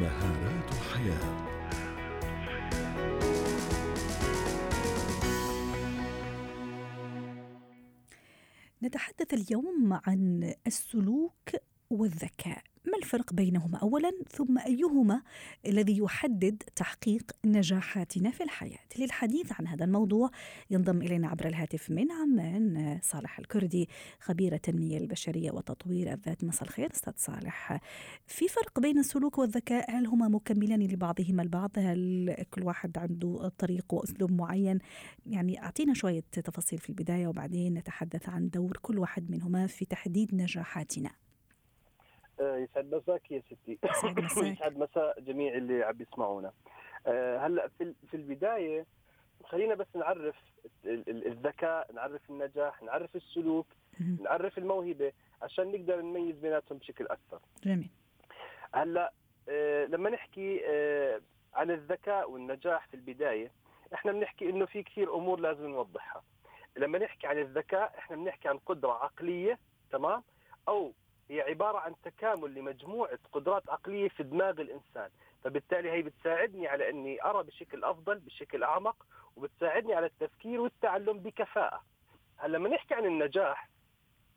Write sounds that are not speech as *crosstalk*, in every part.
مهارات حياة. نتحدث اليوم عن السلوك والذكاء. ما الفرق بينهما؟ اولا ثم أيهما الذي يحدد تحقيق نجاحاتنا في الحياة؟ للحديث عن هذا الموضوع ينضم إلينا عبر الهاتف من عمان صالح الكردي خبير التنمية البشرية وتطوير الذات. مساء الخير أستاذ صالح. في فرق بين السلوك والذكاء؟ هل هما مكملان لبعضهما البعض؟ هل كل واحد عنده طريق وأسلوب معين؟ يعني أعطينا شوية تفاصيل في البداية وبعدين نتحدث عن دور كل واحد منهما في تحديد نجاحاتنا. يسعد مساك يا ستي. يسعد *laughs* مساء جميع اللي عم يسمعونا. آه، هلأ في في البداية خلينا بس نعرف الذكاء نعرف النجاح نعرف السلوك نعرف الموهبة عشان نقدر نميز بيناتهم بشكل أكثر. جميل. هلأ آه، لما نحكي عن الذكاء والنجاح في البداية إحنا بنحكي إنه في كثير أمور لازم نوضحها. لما نحكي عن الذكاء إحنا بنحكي عن قدرة عقلية تمام؟ أو هي عبارة عن تكامل لمجموعة قدرات عقلية في دماغ الإنسان. فبالتالي هي بتساعدني على أني أرى بشكل أفضل بشكل أعمق وبتساعدني على التفكير والتعلم بكفاءة. هلا لما نحكي عن النجاح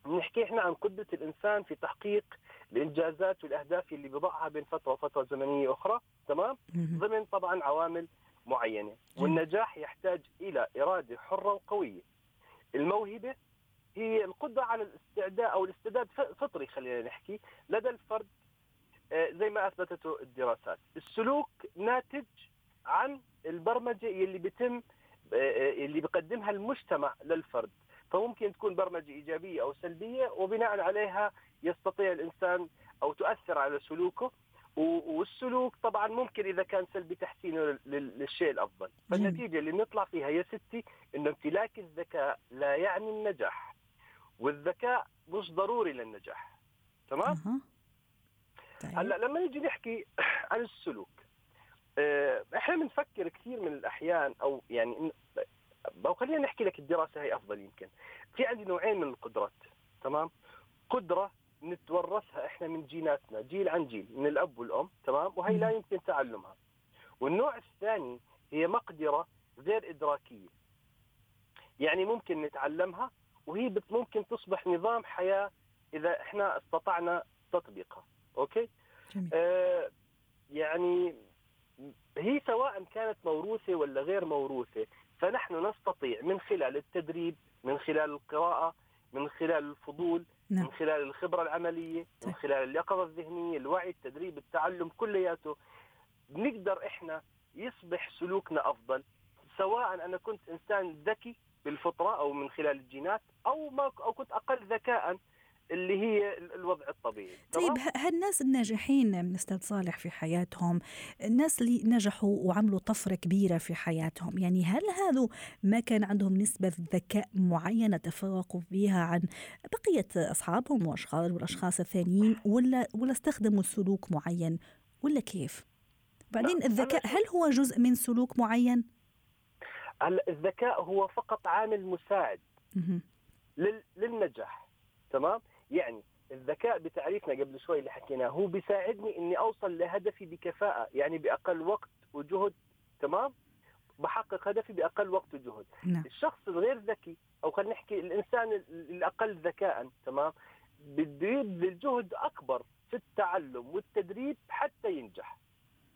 بنحكي إحنا عن قدرة الإنسان في تحقيق الإنجازات والأهداف اللي بضعها بين فترة وفترة زمنية أخرى تمام؟ ضمن طبعا عوامل معينة. والنجاح يحتاج إلى إرادة حرة وقوية. الموهبة هي القدرة على الاستعداد أو الاستعداد فطري خلينا نحكي لدى الفرد آه، زي ما أثبتته الدراسات. السلوك ناتج عن البرمجة اللي بيتم آه، آه، اللي بيقدمها المجتمع للفرد. فممكن تكون برمجة إيجابية أو سلبية وبناء عليها يستطيع الإنسان أو تؤثر على سلوكه. والسلوك طبعا ممكن إذا كان سلبي تحسينه للشيء الأفضل. فالنتيجة اللي نطلع فيها يا ستي إنه امتلاك الذكاء لا يعني النجاح. والذكاء مش ضروري للنجاح. تمام؟ طيب. هلأ لما نيجي نحكي *clears throat* عن السلوك آه، إحنا بنفكر كثير من الأحيان أو يعني أو خلينا نحكي لك الدراسة هي أفضل يمكن. في عندي نوعين من القدرات تمام؟ قدرة نتورثها إحنا من جيناتنا جيل عن جيل من الأب والأم تمام؟ وهي لا يمكن تعلمها. والنوع الثاني هي مقدرة غير إدراكية. يعني ممكن نتعلمها وهي ممكن تصبح نظام حياة إذا إحنا استطعنا تطبيقها أوكي جميل. آه يعني هي سواء كانت موروثة ولا غير موروثة فنحن نستطيع من خلال التدريب من خلال القراءة من خلال الفضول نعم. من خلال الخبرة العملية من طيب. خلال اليقظة الذهنية الوعي التدريب التعلم كلياته بنقدر إحنا يصبح سلوكنا أفضل سواء أنا كنت إنسان ذكي بالفطرة أو من خلال الجينات أو ما أو كنت أقل ذكاء اللي هي الوضع الطبيعي. طيب هالناس الناجحين من أستاذ صالح في حياتهم الناس اللي نجحوا وعملوا طفرة كبيرة في حياتهم يعني هل هذا ما كان عندهم نسبة ذكاء معينة تفوقوا بها عن بقية أصحابهم واشخاص والأشخاص الثانيين ولا ولا استخدموا سلوك معين ولا كيف؟ بعدين الذكاء هل هو جزء من سلوك معين؟ الذكاء هو فقط عامل مساعد للنجاح تمام؟ يعني الذكاء بتعريفنا قبل شوي اللي حكيناه هو بيساعدني إني أوصل لهدفي بكفاءة يعني بأقل وقت وجهد تمام؟ بحقق هدفي بأقل وقت وجهد. نعم. الشخص الغير ذكي أو خلينا نحكي الإنسان الأقل ذكاء تمام؟ بده يبذل جهد أكبر في التعلم والتدريب حتى ينجح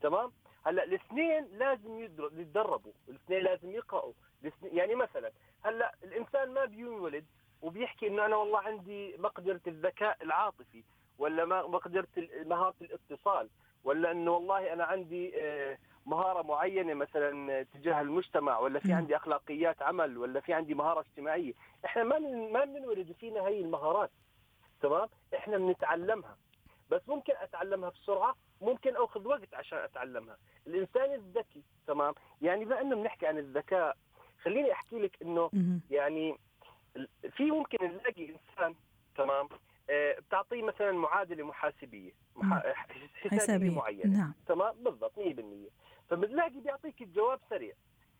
تمام؟ هلا الاثنين لازم يتدربوا الاثنين لازم يقرأوا. يعني مثلا هلا الإنسان ما بينولد وبيحكي إنه أنا والله عندي مقدرة الذكاء العاطفي ولا مقدرة مهارة الاتصال ولا إنه والله أنا عندي آه، مهارة معينة مثلا تجاه المجتمع ولا في عندي أخلاقيات عمل ولا في عندي مهارة اجتماعية. إحنا ما ما بننولد فينا هي المهارات تمام؟ إحنا بنتعلمها. بس ممكن أتعلمها بسرعة ممكن أخذ وقت عشان أتعلمها. الإنسان الذكي تمام؟ يعني بما إنه بنحكي عن الذكاء خليني أحكي لك إنه يعني في ممكن نلاقي إنسان تمام؟ آه بتعطيه مثلا معادلة محاسبية حسابية معينة نعم. تمام؟ بالضبط 100% فبنلاقي بيعطيك الجواب سريع.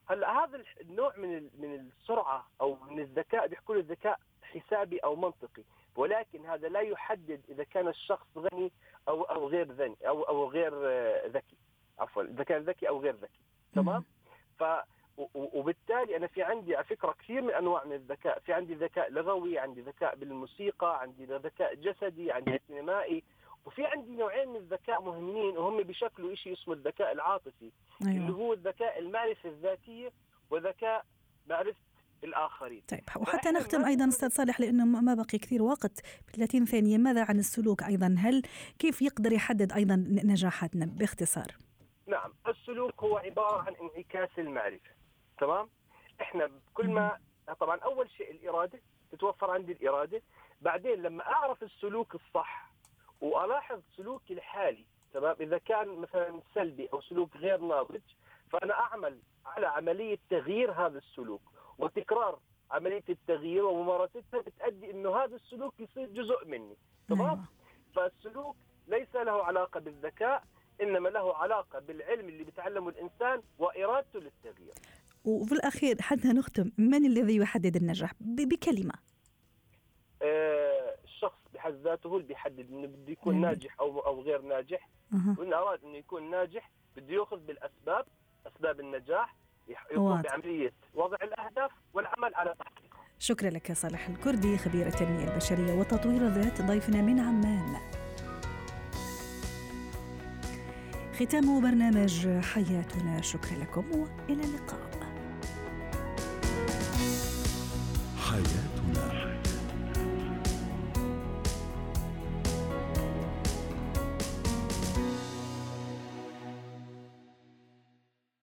هلأ هذا النوع من من السرعة أو من الذكاء بيحكوا له الذكاء حسابي أو منطقي ولكن هذا لا يحدد إذا كان الشخص غني أو أو غير غني أو أو غير آه، ذكي. عفوا إذا كان ذكي أو غير ذكي. تمام؟ ف وبالتالي أنا في عندي على فكرة كثير من أنواع من الذكاء، في عندي ذكاء لغوي، عندي ذكاء بالموسيقى، عندي ذكاء جسدي، عندي سينمائي، وفي عندي نوعين من الذكاء مهمين وهم بشكلوا شيء اسمه الذكاء العاطفي أيوة. اللي هو الذكاء المعرفة الذاتية وذكاء معرفة الآخرين. طيب وحتى نختم أيضا أستاذ صالح لأنه ما بقي كثير وقت. 30 ثانية ماذا عن السلوك أيضا؟ هل كيف يقدر يحدد أيضا نجاحاتنا؟ باختصار. نعم السلوك هو عبارة عن انعكاس المعرفه تمام؟ إحنا كل ما طبعا أول شيء الإرادة تتوفر عندي الإرادة. بعدين لما أعرف السلوك الصح وألاحظ سلوكي الحالي تمام؟ إذا كان مثلا سلبي أو سلوك غير ناضج فأنا أعمل على عملية تغيير هذا السلوك. وتكرار عملية التغيير وممارستها بتؤدي إنه هذا السلوك يصير جزء مني تمام أيوة. فالسلوك ليس له علاقة بالذكاء إنما له علاقة بالعلم اللي بيتعلمه الإنسان وإرادته للتغيير وفي الأخير حتى نختم من الذي يحدد النجاح بكلمة آه، الشخص بحد ذاته هو اللي بيحدد إنه بده يكون مم. ناجح أو أو غير ناجح أها. وإن أراد إنه يكون ناجح بده يأخذ بالأسباب أسباب النجاح يقوم واضح. بعملية وضع الأهداف والعمل على تحقيقها شكرا لك صالح الكردي خبير التنمية البشرية وتطوير الذات ضيفنا من عمان. ختام برنامج حياتنا شكرا لكم وإلى اللقاء.